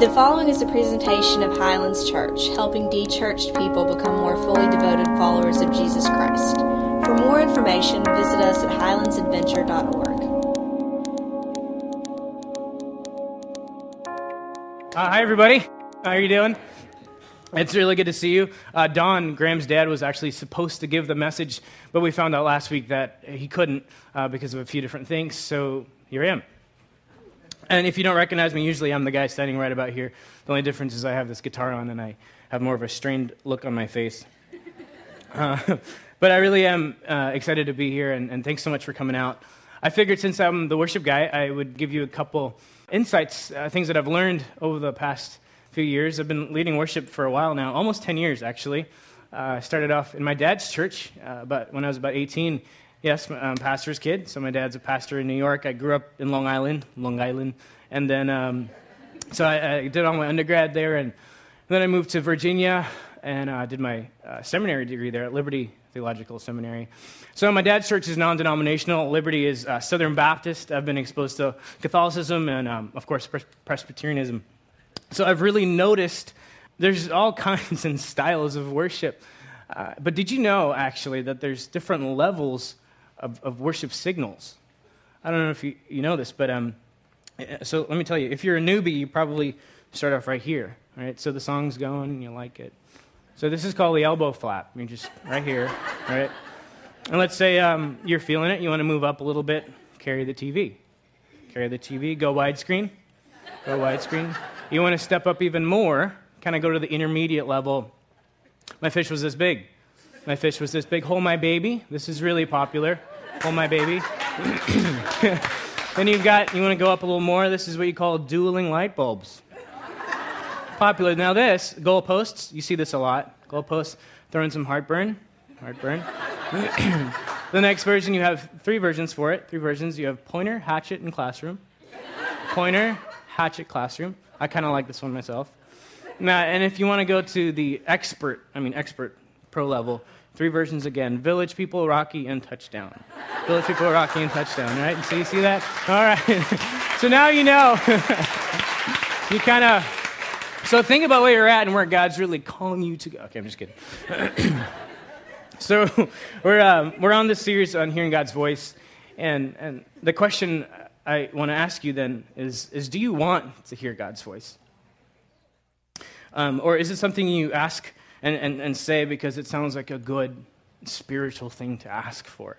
The following is a presentation of Highlands Church, helping de-churched people become more fully devoted followers of Jesus Christ. For more information, visit us at highlandsadventure.org. Uh, hi, everybody. How are you doing? It's really good to see you. Uh, Don, Graham's dad, was actually supposed to give the message, but we found out last week that he couldn't uh, because of a few different things. So here I am. And if you don't recognize me, usually I'm the guy standing right about here. The only difference is I have this guitar on and I have more of a strained look on my face. Uh, but I really am uh, excited to be here, and, and thanks so much for coming out. I figured since I'm the worship guy, I would give you a couple insights, uh, things that I've learned over the past few years. I've been leading worship for a while now, almost 10 years actually. Uh, I started off in my dad's church, uh, but when I was about 18, Yes, I'm a pastor's kid. So my dad's a pastor in New York. I grew up in Long Island, Long Island, and then um, so I, I, did all my undergrad there, and then I moved to Virginia and uh, did my uh, seminary degree there at Liberty Theological Seminary. So my dad's church is non-denominational. Liberty is uh, Southern Baptist. I've been exposed to Catholicism and, um, of course, Pres- Presbyterianism. So I've really noticed there's all kinds and styles of worship. Uh, but did you know, actually, that there's different levels of, of worship signals. I don't know if you, you know this, but um, so let me tell you if you're a newbie, you probably start off right here, right? So the song's going and you like it. So this is called the elbow flap. You're just right here, right? And let's say um, you're feeling it, you want to move up a little bit, carry the TV. Carry the TV, go widescreen, go widescreen. You want to step up even more, kind of go to the intermediate level. My fish was this big. My fish was this big. Hold my baby. This is really popular. Hold my baby. then you've got, you want to go up a little more. This is what you call dueling light bulbs. Popular. Now, this, goalposts, you see this a lot. Goalposts, throwing some heartburn. Heartburn. the next version, you have three versions for it. Three versions. You have pointer, hatchet, and classroom. Pointer, hatchet, classroom. I kind of like this one myself. Now, and if you want to go to the expert, I mean, expert pro level, Three versions again Village People, Rocky, and Touchdown. Village People, Rocky, and Touchdown, right? So you see that? All right. so now you know. you kind of. So think about where you're at and where God's really calling you to go. Okay, I'm just kidding. so we're, um, we're on this series on hearing God's voice. And, and the question I want to ask you then is, is do you want to hear God's voice? Um, or is it something you ask and, and, and say because it sounds like a good spiritual thing to ask for.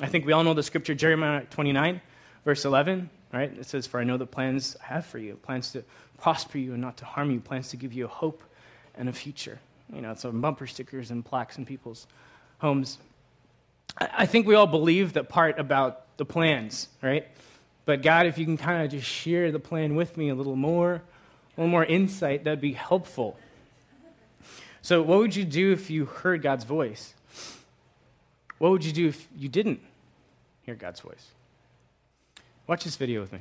I think we all know the scripture, Jeremiah 29, verse 11, right? It says, For I know the plans I have for you, plans to prosper you and not to harm you, plans to give you a hope and a future. You know, it's on bumper stickers and plaques in people's homes. I think we all believe the part about the plans, right? But God, if you can kind of just share the plan with me a little more, a little more insight, that'd be helpful. So, what would you do if you heard God's voice? What would you do if you didn't hear God's voice? Watch this video with me.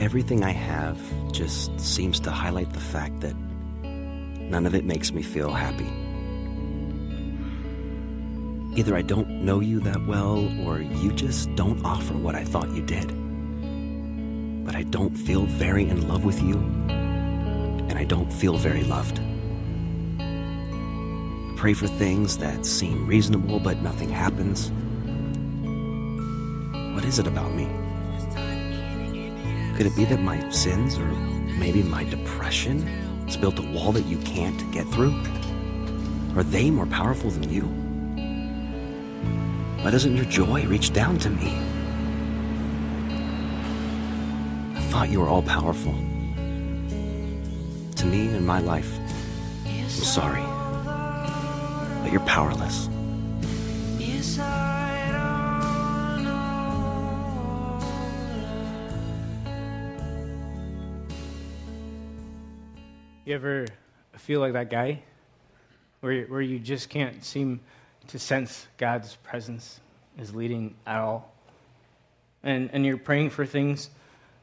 Everything I have just seems to highlight the fact that none of it makes me feel happy. Either I don't know you that well, or you just don't offer what I thought you did. But I don't feel very in love with you, and I don't feel very loved. I pray for things that seem reasonable, but nothing happens. What is it about me? Could it be that my sins, or maybe my depression, has built a wall that you can't get through? Are they more powerful than you? Why doesn't your joy reach down to me? I thought you were all powerful. To me and my life, I'm sorry, but you're powerless. You ever feel like that guy where, where you just can't seem to sense God's presence is leading at all. And, and you're praying for things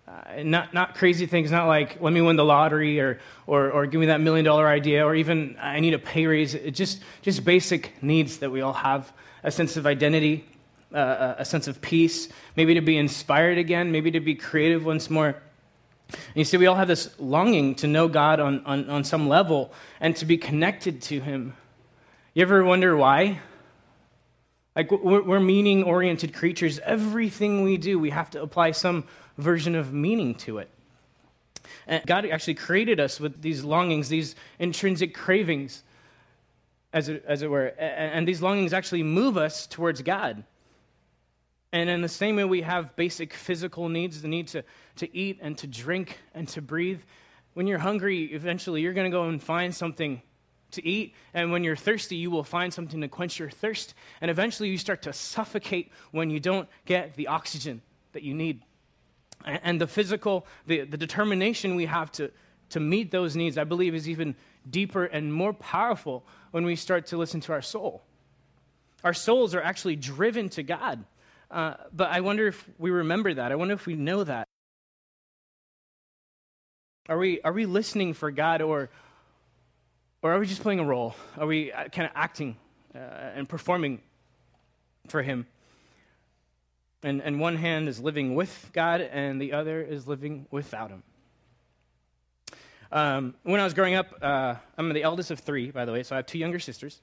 Uh, not, not crazy things, not like, let me win the lottery or, or, or give me that million dollar idea or even I need a pay raise. It just, just basic needs that we all have a sense of identity, uh, a sense of peace, maybe to be inspired again, maybe to be creative once more. And you see, we all have this longing to know God on, on, on some level and to be connected to Him. You ever wonder why? Like, we're, meaning oriented creatures. Everything we do, we have to apply some version of meaning to it. And God actually created us with these longings, these intrinsic cravings, as it, as it were. And these longings actually move us towards God. And in the same way, we have basic physical needs the need to, to eat and to drink and to breathe. When you're hungry, eventually you're going to go and find something to eat. And when you're thirsty, you will find something to quench your thirst. And eventually you start to suffocate when you don't get the oxygen that you need. And the physical, the, the determination we have to, to meet those needs, I believe, is even deeper and more powerful when we start to listen to our soul. Our souls are actually driven to God. Uh, but I wonder if we remember that. I wonder if we know that. Are we, are we listening for God or, or are we just playing a role? Are we uh, kind of acting uh, and performing for Him? And, and one hand is living with God, and the other is living without Him. Um, when I was growing up, uh, I'm the eldest of three, by the way, so I have two younger sisters.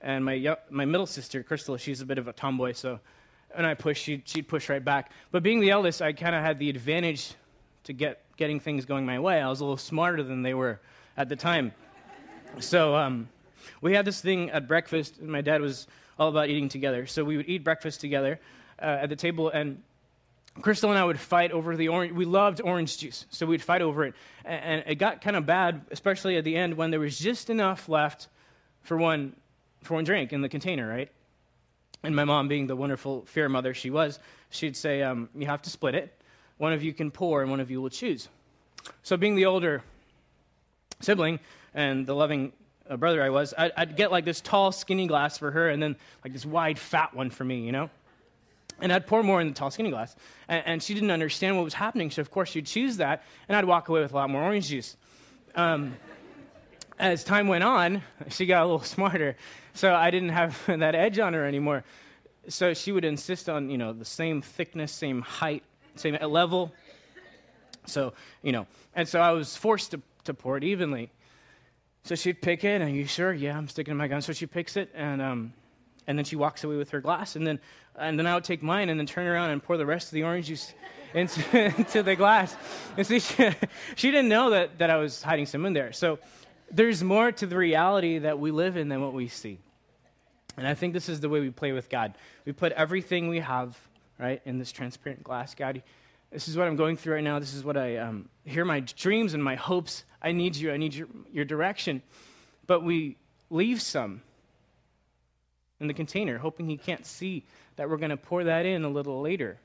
And my, my middle sister, Crystal, she's a bit of a tomboy, so when I push, she'd, she'd push right back. But being the eldest, I kind of had the advantage to get getting things going my way. I was a little smarter than they were at the time. So um, we had this thing at breakfast, and my dad was all about eating together. So we would eat breakfast together uh, at the table, and Crystal and I would fight over the orange. We loved orange juice, so we'd fight over it. And it got kind of bad, especially at the end when there was just enough left for one, for one drink in the container, right? And my mom, being the wonderful, fair mother she was, she'd say, um, You have to split it. One of you can pour, and one of you will choose. So, being the older sibling and the loving uh, brother I was, I'd, I'd get like this tall, skinny glass for her, and then like this wide, fat one for me, you know? And I'd pour more in the tall, skinny glass. And, and, she didn't understand what was happening. So, of course, she'd choose that, and I'd walk away with a lot more orange juice. Um, as time went on, she got a little smarter. So I didn't have that edge on her anymore. So she would insist on, you know, the same thickness, same height, same level. So, you know, and so I was forced to, to pour it evenly. So she'd pick it, and you sure? Yeah, I'm sticking to my gun. So she picks it, and um, and then she walks away with her glass, and then and then I would take mine and then turn around and pour the rest of the orange juice into, into the glass. And see, she, she didn't know that, that I was hiding some in there. So there's more to the reality that we live in than what we see. And I think this is the way we play with God. We put everything we have, right, in this transparent glass. God, this is what I'm going through right now. This is what I um, hear my dreams and my hopes. I need you. I need your, your direction. But we leave some in the container, hoping he can't see that we're going to pour that in a little later.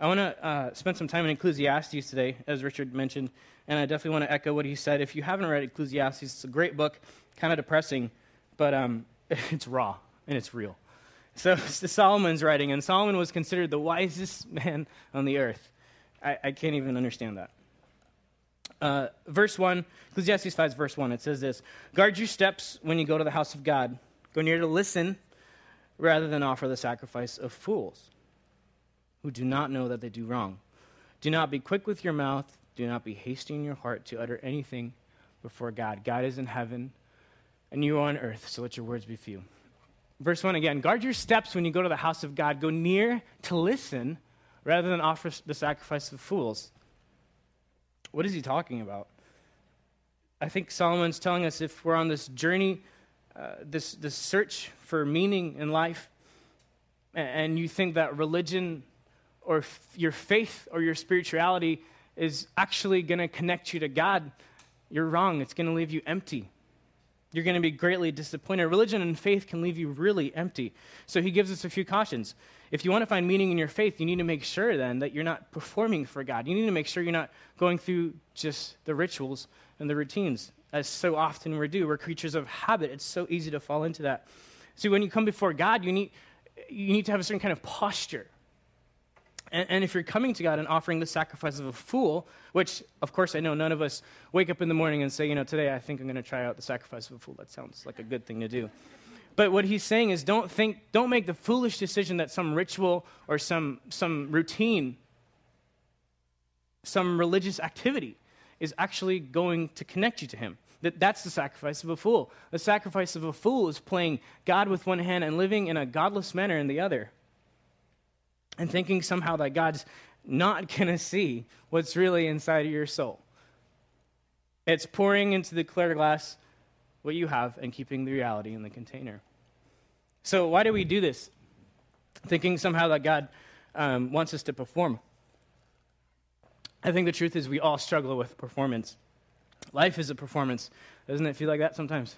I want to uh, spend some time in Ecclesiastes today, as Richard mentioned, and I definitely want to echo what he said. If you haven't read Ecclesiastes, it's a great book, kind of depressing, but um, it's raw and it's real. So Solomon's writing, and Solomon was considered the wisest man on the earth. I, I can't even understand that. Uh, verse 1, Ecclesiastes 5, verse 1, it says this Guard your steps when you go to the house of God. Go near to listen rather than offer the sacrifice of fools who do not know that they do wrong. Do not be quick with your mouth. Do not be hasty in your heart to utter anything before God. God is in heaven, and you are on earth, so let your words be few. Verse 1 again guard your steps when you go to the house of God. Go near to listen rather than offer the sacrifice of fools. What is he talking about? I think Solomon's telling us if we're on this journey, uh, this, this search for meaning in life, and you think that religion or f- your faith or your spirituality is actually going to connect you to God, you're wrong. It's going to leave you empty. You're going to be greatly disappointed. Religion and faith can leave you really empty. So he gives us a few cautions. If you want to find meaning in your faith, you need to make sure then that you're not performing for God. You need to make sure you're not going through just the rituals and the routines, as so often we do. We're creatures of habit. It's so easy to fall into that. See, when you come before God, you need, you need to have a certain kind of posture. And, and, if you're coming to God and offering the sacrifice of a fool, which, of course, I know none of us wake up in the morning and say, you know, today I think I'm going to try out the sacrifice of a fool. That sounds like a good thing to do. But what he's saying is don't think, don't make the foolish decision that some ritual or some, some routine, some religious activity is actually going to connect you to him. That, that's the sacrifice of a fool. The sacrifice of a fool is playing God with one hand and living in a godless manner in the other and thinking somehow that God's not going to see what's really inside of your soul. It's pouring into the clear glass what you have and keeping the reality in the container. So, why do we do this? Thinking somehow that God um, wants us to perform. I think the truth is we all struggle with performance. Life is a performance. Doesn't it feel like that sometimes?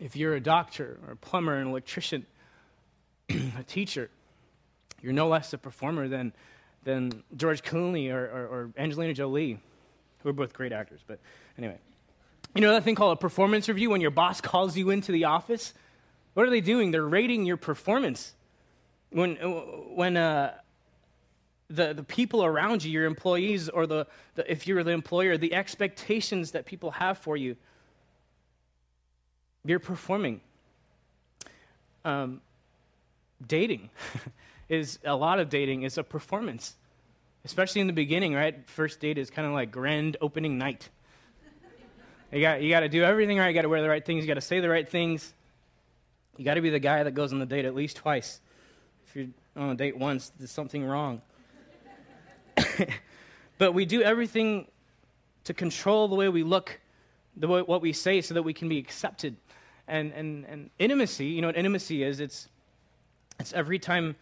If you're a doctor or a plumber, an electrician, a teacher, you're no less a performer than, than George Clooney or, or, or Angelina Jolie, who are both great actors. But anyway, you know that thing called a performance review when your boss calls you into the office? What are they doing? They're rating your performance. When, when uh, the, the people around you, your employees, or the, the, if you're the employer, the expectations that people have for you, you're performing. Um, dating is a lot of dating is a performance, especially in the beginning, right? First date is kind of like grand opening night. You got, you got to do everything right. You got to wear the right things. You got to say the right things. You got to be the guy that goes on the date at least twice. If you're on a date once, there's something wrong. but we do everything to control the way we look, the way, what we say, so that we can be accepted. And, and, and intimacy, you know what intimacy is? It's it's every time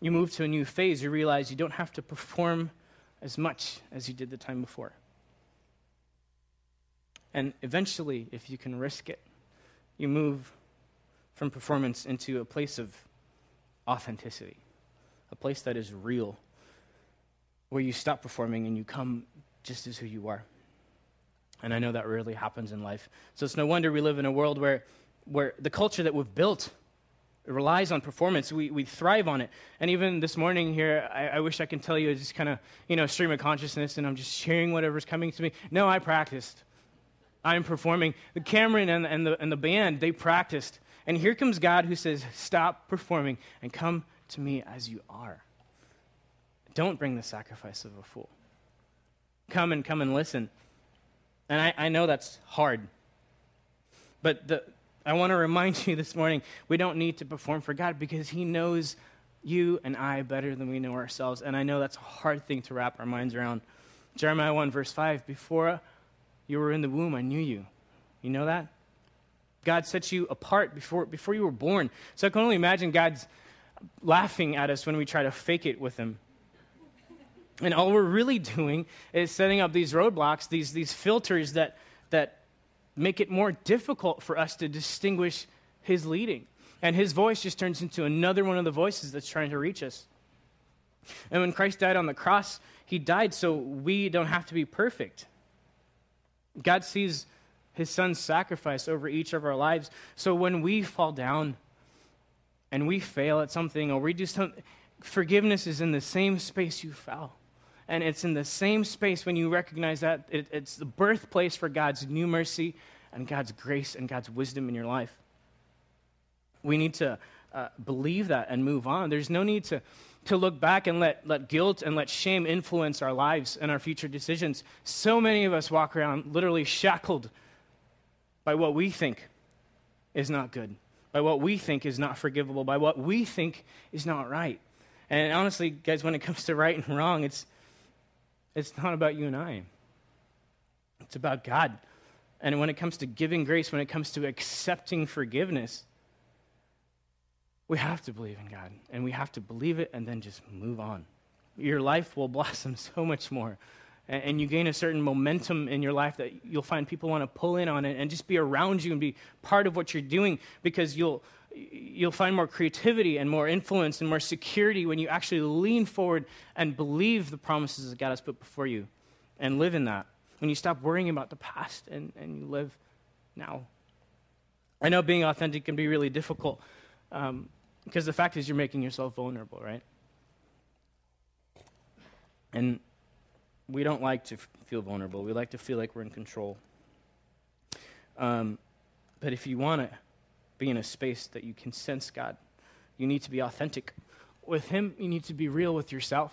you move to a new phase, you realize you don't have to perform as much as you did the time before. And eventually, if you can risk it, you move from performance into a place of authenticity, a place that is real, where you stop performing and you come just as who you are. And I know that rarely happens in life. So it's no wonder we live in a world where, where the culture that we've built it relies on performance. We, we thrive on it. And even this morning here, I, I wish I could tell you it's just kind of, you know, stream of consciousness and I'm just sharing whatever's coming to me. No, I practiced. I'm performing. The Cameron and, and, the, and the band, they practiced. And here comes God who says, stop performing and come to me as you are. Don't bring the sacrifice of a fool. Come and come and listen. And I, I know that's hard. But the, I want to remind you this morning we don't need to perform for God because He knows you and I better than we know ourselves. And I know that's a hard thing to wrap our minds around. Jeremiah 1, verse 5 Before you were in the womb, I knew you. You know that? God set you apart before, before you were born. So I can only imagine God's laughing at us when we try to fake it with Him. And all we're really doing is setting up these roadblocks, these, these filters that, that make it more difficult for us to distinguish his leading. And his voice just turns into another one of the voices that's trying to reach us. And when Christ died on the cross, he died so we don't have to be perfect. God sees his son's sacrifice over each of our lives. So when we fall down and we fail at something or we do something, forgiveness is in the same space you fell. And it's in the same space when you recognize that it, it's the birthplace for God's new mercy and God's grace and God's wisdom in your life. We need to uh, believe that and move on. There's no need to, to look back and let, let guilt and let shame influence our lives and our future decisions. So many of us walk around literally shackled by what we think is not good, by what we think is not forgivable, by what we think is not right. And honestly, guys, when it comes to right and wrong, it's, it's not about you and I, it's about God. And when it comes to giving grace, when it comes to accepting forgiveness, we have to believe in God and we have to believe it and then just move on. Your life will blossom so much more. And you gain a certain momentum in your life that you'll find people want to pull in on it and just be around you and be part of what you're doing because you'll, you'll find more creativity and more influence and more security when you actually lean forward and believe the promises that God has put before you and live in that. When you stop worrying about the past and, and you live now. I know being authentic can be really difficult. Um, Because the fact is, you're making yourself vulnerable, right? And we don't like to f- feel vulnerable. We like to feel like we're in control. Um, but if you want to be in a space that you can sense God, you need to be authentic. With Him, you need to be real with yourself.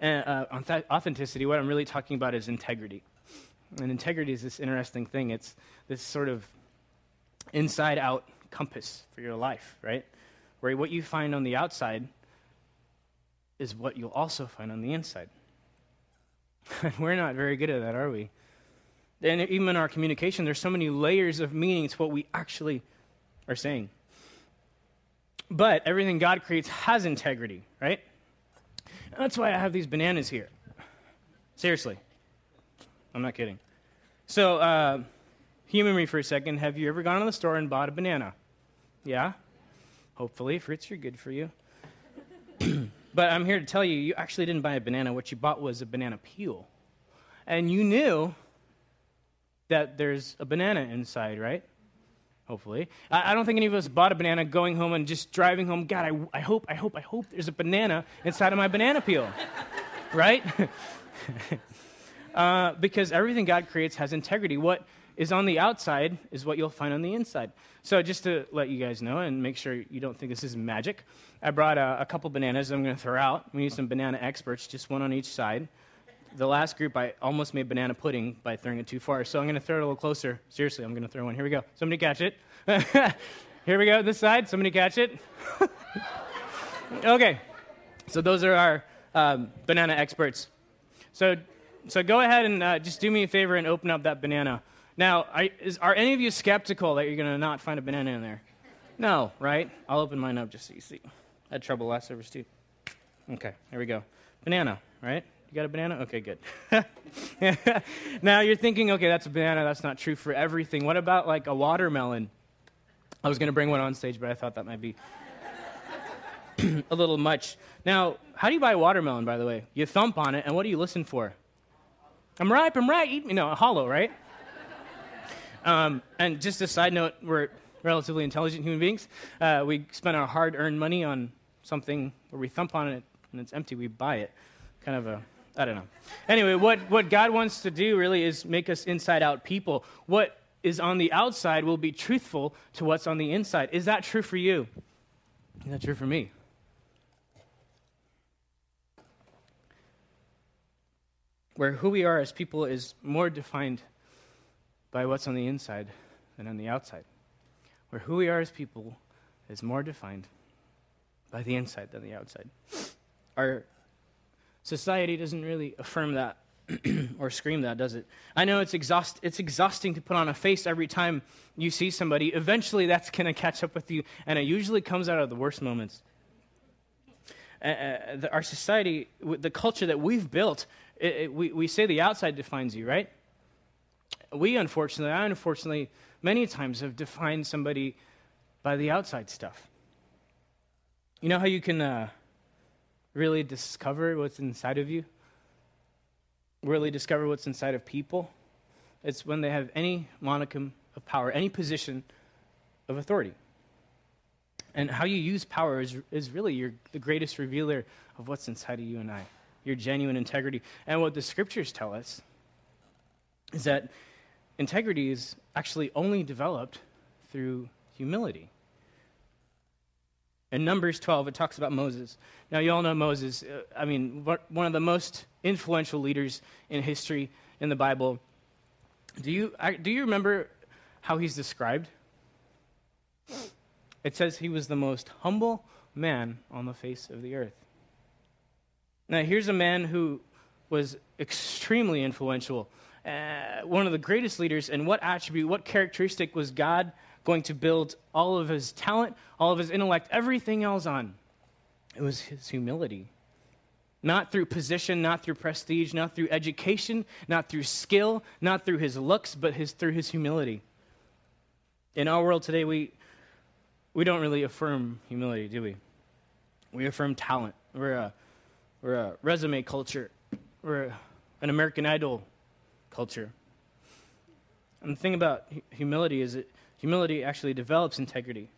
And uh, authenticity, what I'm really talking about is integrity. And integrity is this interesting thing. It's this sort of inside out compass for your life, right? Where what you find on the outside is what you'll also find on the inside. And we're not very good at that, are we? And even in our communication, there's so many layers of meaning to what we actually are saying. But everything God creates has integrity, right? And that's why I have these bananas here. Seriously. I'm not kidding. So, uh, humor me for a second. Have you ever gone to the store and bought a banana? Yeah? Hopefully, fruits are good for you. but I'm here to tell you, you actually didn't buy a banana. What you bought was a banana peel. And you knew that there's a banana inside, right? Hopefully. I, I don't think any of us bought a banana going home and just driving home. God, I, I hope, I hope, I hope there's a banana inside of my banana peel, right? uh, because everything God creates has integrity. What is on the outside is what you'll find on the inside. So, just to let you guys know and make sure you don't think this is magic, I brought a, a couple bananas I'm going to throw out. We need some banana experts, just one on each side. The last group, I almost made banana pudding by throwing it too far. So, I'm going to throw it a little closer. Seriously, I'm going to throw one. Here we go. Somebody catch it. Here we go, this side. Somebody catch it. okay. So, those are our um, banana experts. So, so go ahead and uh, just do me a favor and open up that banana. Now, I, is, are any of you skeptical that you're going to not find a banana in there? No, right? I'll open mine up just so you see. I had trouble last service too. Okay, here we go. Banana, right? You got a banana? Okay, good. now you're thinking, okay, that's a banana. That's not true for everything. What about like a watermelon? I was going to bring one on stage, but I thought that might be a little much. Now, how do you buy a watermelon, by the way? You thump on it, and what do you listen for? I'm ripe, I'm right. You know, hollow, right? Um, and just a side note, we're relatively intelligent human beings. Uh, we spend our hard earned money on something where we thump on it and it's empty, we buy it. Kind of a, I don't know. Anyway, what, what God wants to do really is make us inside out people. What is on the outside will be truthful to what's on the inside. Is that true for you? Is that true for me? Where who we are as people is more defined by what's on the inside than on the outside. Where who we are as people is more defined by the inside than the outside. Our society doesn't really affirm that or scream that, does it? I know it's, exhaust- it's exhausting to put on a face every time you see somebody. Eventually, that's going to catch up with you, and it usually comes out of the worst moments. Uh, the, our society, the culture that we've built, it, it, we, we say the outside defines you, right? we unfortunately, I unfortunately, many times have defined somebody by the outside stuff. You know how you can uh, really discover what's inside of you? Really discover what's inside of people? It's when they have any monicum of power, any position of authority. And how you use power is, is really your, the greatest revealer of what's inside of you and I, your genuine integrity. And what the scriptures tell us is that integrity is actually only developed through humility. In Numbers 12, it talks about Moses. Now, you all know Moses. Uh, I mean, one of the most influential leaders in history in the Bible. Do you, do you remember how he's described? It says he was the most humble man on the face of the earth. Now, here's a man who was extremely influential uh, one of the greatest leaders, and what attribute, what characteristic was God going to build all of his talent, all of his intellect, everything else on? It was his humility. Not through position, not through prestige, not through education, not through skill, not through his looks, but his, through his humility. In our world today, we, we don't really affirm humility, do we? We affirm talent. We're a, we're a resume culture. We're a, an American Idol culture. And the thing about humility is that humility actually develops integrity.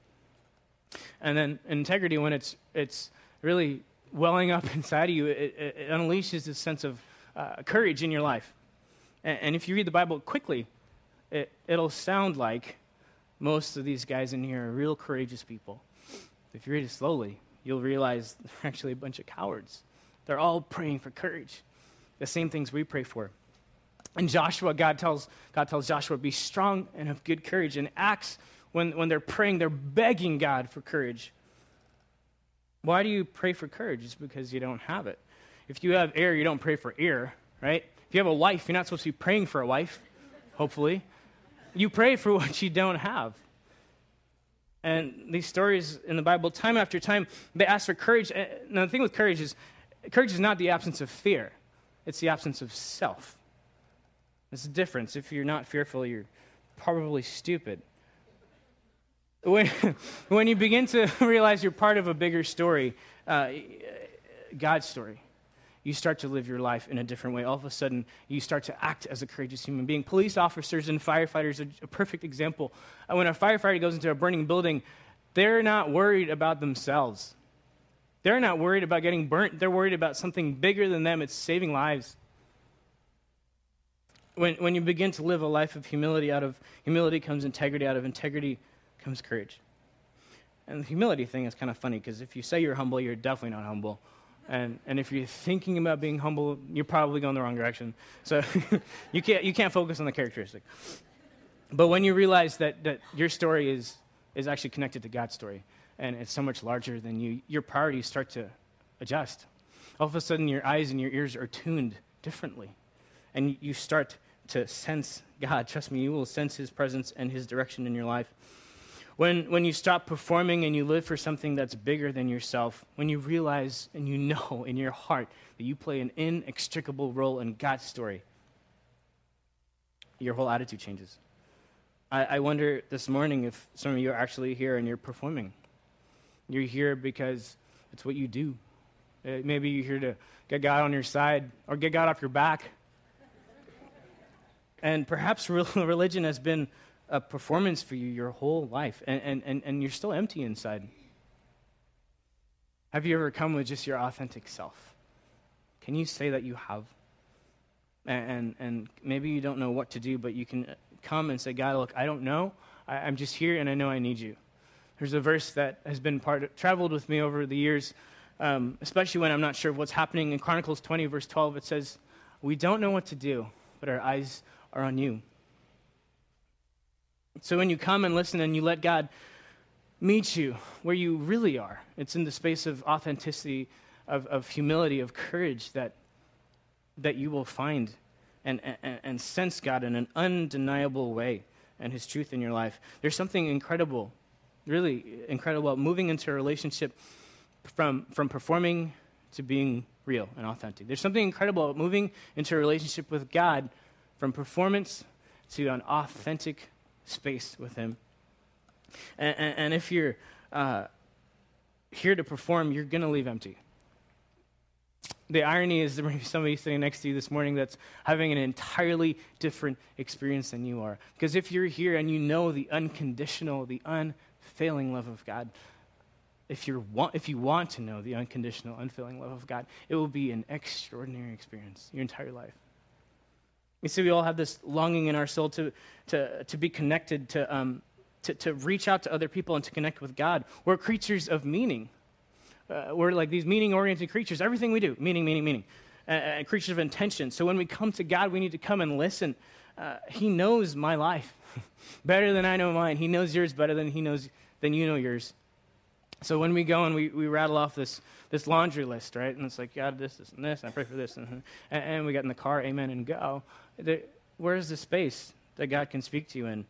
And then integrity, when it's, it's really welling up inside of you, it, it, unleashes this sense of uh, courage in your life. And, and, if you read the Bible quickly, it, it'll sound like most of these guys in here are real courageous people. If you read it slowly, you'll realize they're actually a bunch of cowards. They're all praying for courage, the same things we pray for. In Joshua, God tells, God tells Joshua, be strong and of good courage. In Acts, when, when they're praying, they're begging God for courage. Why do you pray for courage? It's because you don't have it. If you have air, you don't pray for ear, right? If you have a wife, you're not supposed to be praying for a wife, hopefully. You pray for what you don't have. And these stories in the Bible, time after time, they ask for courage. Now, the thing with courage is, courage is not the absence of fear, it's the absence of self. There's a difference. If you're not fearful, you're probably stupid. When, when you begin to realize you're part of a bigger story, uh, God's story, you start to live your life in a different way. All of a sudden, you start to act as a courageous human being. Police officers and firefighters are a perfect example. Uh, when a firefighter goes into a burning building, they're not worried about themselves. They're not worried about getting burnt. They're worried about something bigger than them. It's saving lives when, when you begin to live a life of humility, out of humility comes integrity, out of integrity comes courage. And the humility thing is kind of funny because if you say you're humble, you're definitely not humble. And, and if you're thinking about being humble, you're probably going the wrong direction. So you, can't, you can't focus on the characteristic. But when you realize that, that your story is, is actually connected to God's story and it's so much larger than you, your priorities start to adjust. All of a sudden, your eyes and your ears are tuned differently. And you start to sense God. Trust me, you will sense His presence and His direction in your life. When, when you stop performing and you live for something that's bigger than yourself, when you realize and you know in your heart that you play an inextricable role in God's story, your whole attitude changes. I, I wonder this morning if some of you are actually here and you're performing. You're here because it's what you do. Uh, maybe you're here to get God on your side or get God off your back and perhaps religion has been a performance for you your whole life, and, and, and, you're still empty inside. Have you ever come with just your authentic self? Can you say that you have? And, and, maybe you don't know what to do, but you can come and say, God, look, I don't know. I, am just here, and I know I need you. There's a verse that has been part of, traveled with me over the years, um, especially when I'm not sure what's happening. In Chronicles 20, verse 12, it says, We don't know what to do, but our eyes are on you. So when you come and listen and you let God meet you where you really are, it's in the space of authenticity, of, of humility, of courage that, that you will find and, and, and sense God in an undeniable way and His truth in your life. There's something incredible, really incredible, about moving into a relationship from, from performing to being real and authentic. There's something incredible about moving into a relationship with God from performance to an authentic space with Him. And, and, and if you're uh, here to perform, you're going to leave empty. The irony is there may be somebody sitting next to you this morning that's having an entirely different experience than you are. Because if you're here and you know the unconditional, the unfailing love of God, if, you want, if you want to know the unconditional, unfailing love of God, it will be an extraordinary experience your entire life. You see, we all have this longing in our soul to, to, to be connected, to, um, to, to reach out to other people and to connect with God. We're creatures of meaning. Uh, we're like these meaning oriented creatures. Everything we do, meaning, meaning, meaning. Uh, creatures of intention. So when we come to God, we need to come and listen. Uh, he knows my life better than I know mine. He knows yours better than he knows than you know yours. So when we go and we, we rattle off this, this laundry list, right? And it's like, God, this, this, and this, and I pray for this. And, and we get in the car, amen, and go. There, where's the space that God can speak to you in?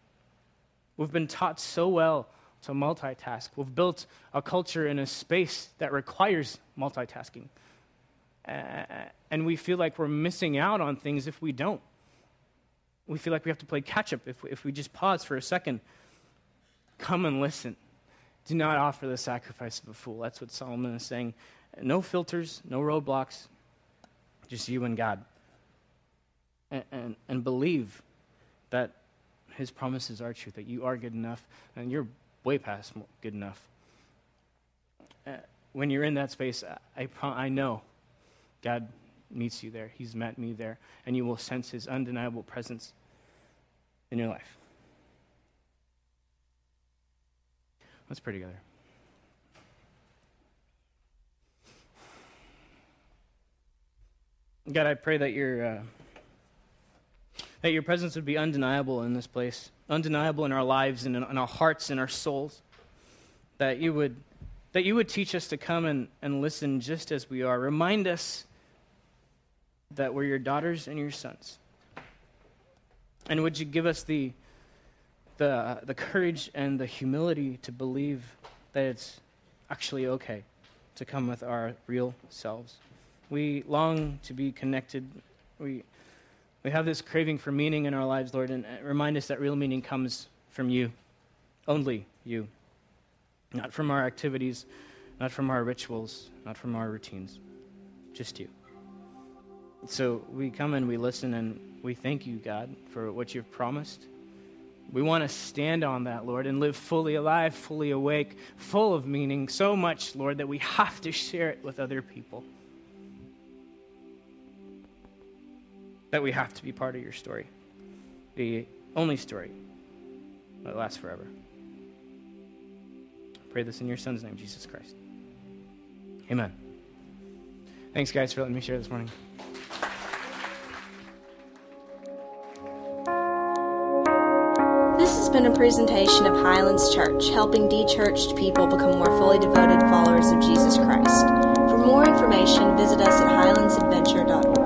We've been taught so well to multitask. We've built a culture in a space that requires multitasking. And we feel like we're missing out on things if we don't. We feel like we have to play catch up if, if we just pause for a second. Come and listen do not offer the sacrifice of a fool. That's what Solomon is saying. No filters, no roadblocks, just you and God. And, and, believe that his promises are true, that you are good enough, and you're way past good enough. uh, when you're in that space, I, I, I know God meets you there. He's met me there. And you will sense his undeniable presence in your life. Let's pray together. God, I pray that your, uh, that your presence would be undeniable in this place, undeniable in our lives and in, in our hearts and our souls. That you would, that you would teach us to come and, and listen just as we are. Remind us that we're your daughters and your sons. And would you give us the, the, the courage and the humility to believe that it's actually okay to come with our real selves? We long to be connected. We, we have this craving for meaning in our lives, Lord, and uh, remind us that real meaning comes from you, only you, not from our activities, not from our rituals, not from our routines, just you. So we come and we listen and we thank you, God, for what you've promised. We want to stand on that, Lord, and live fully alive, fully awake, full of meaning, so much, Lord, that we have to share it with other people. That we have to be part of your story, the only story that lasts forever. I pray this in your Son's name, Jesus Christ. Amen. Thanks, guys, for letting me share this morning. This has been a presentation of Highlands Church, helping de churched people become more fully devoted followers of Jesus Christ. For more information, visit us at highlandsadventure.org.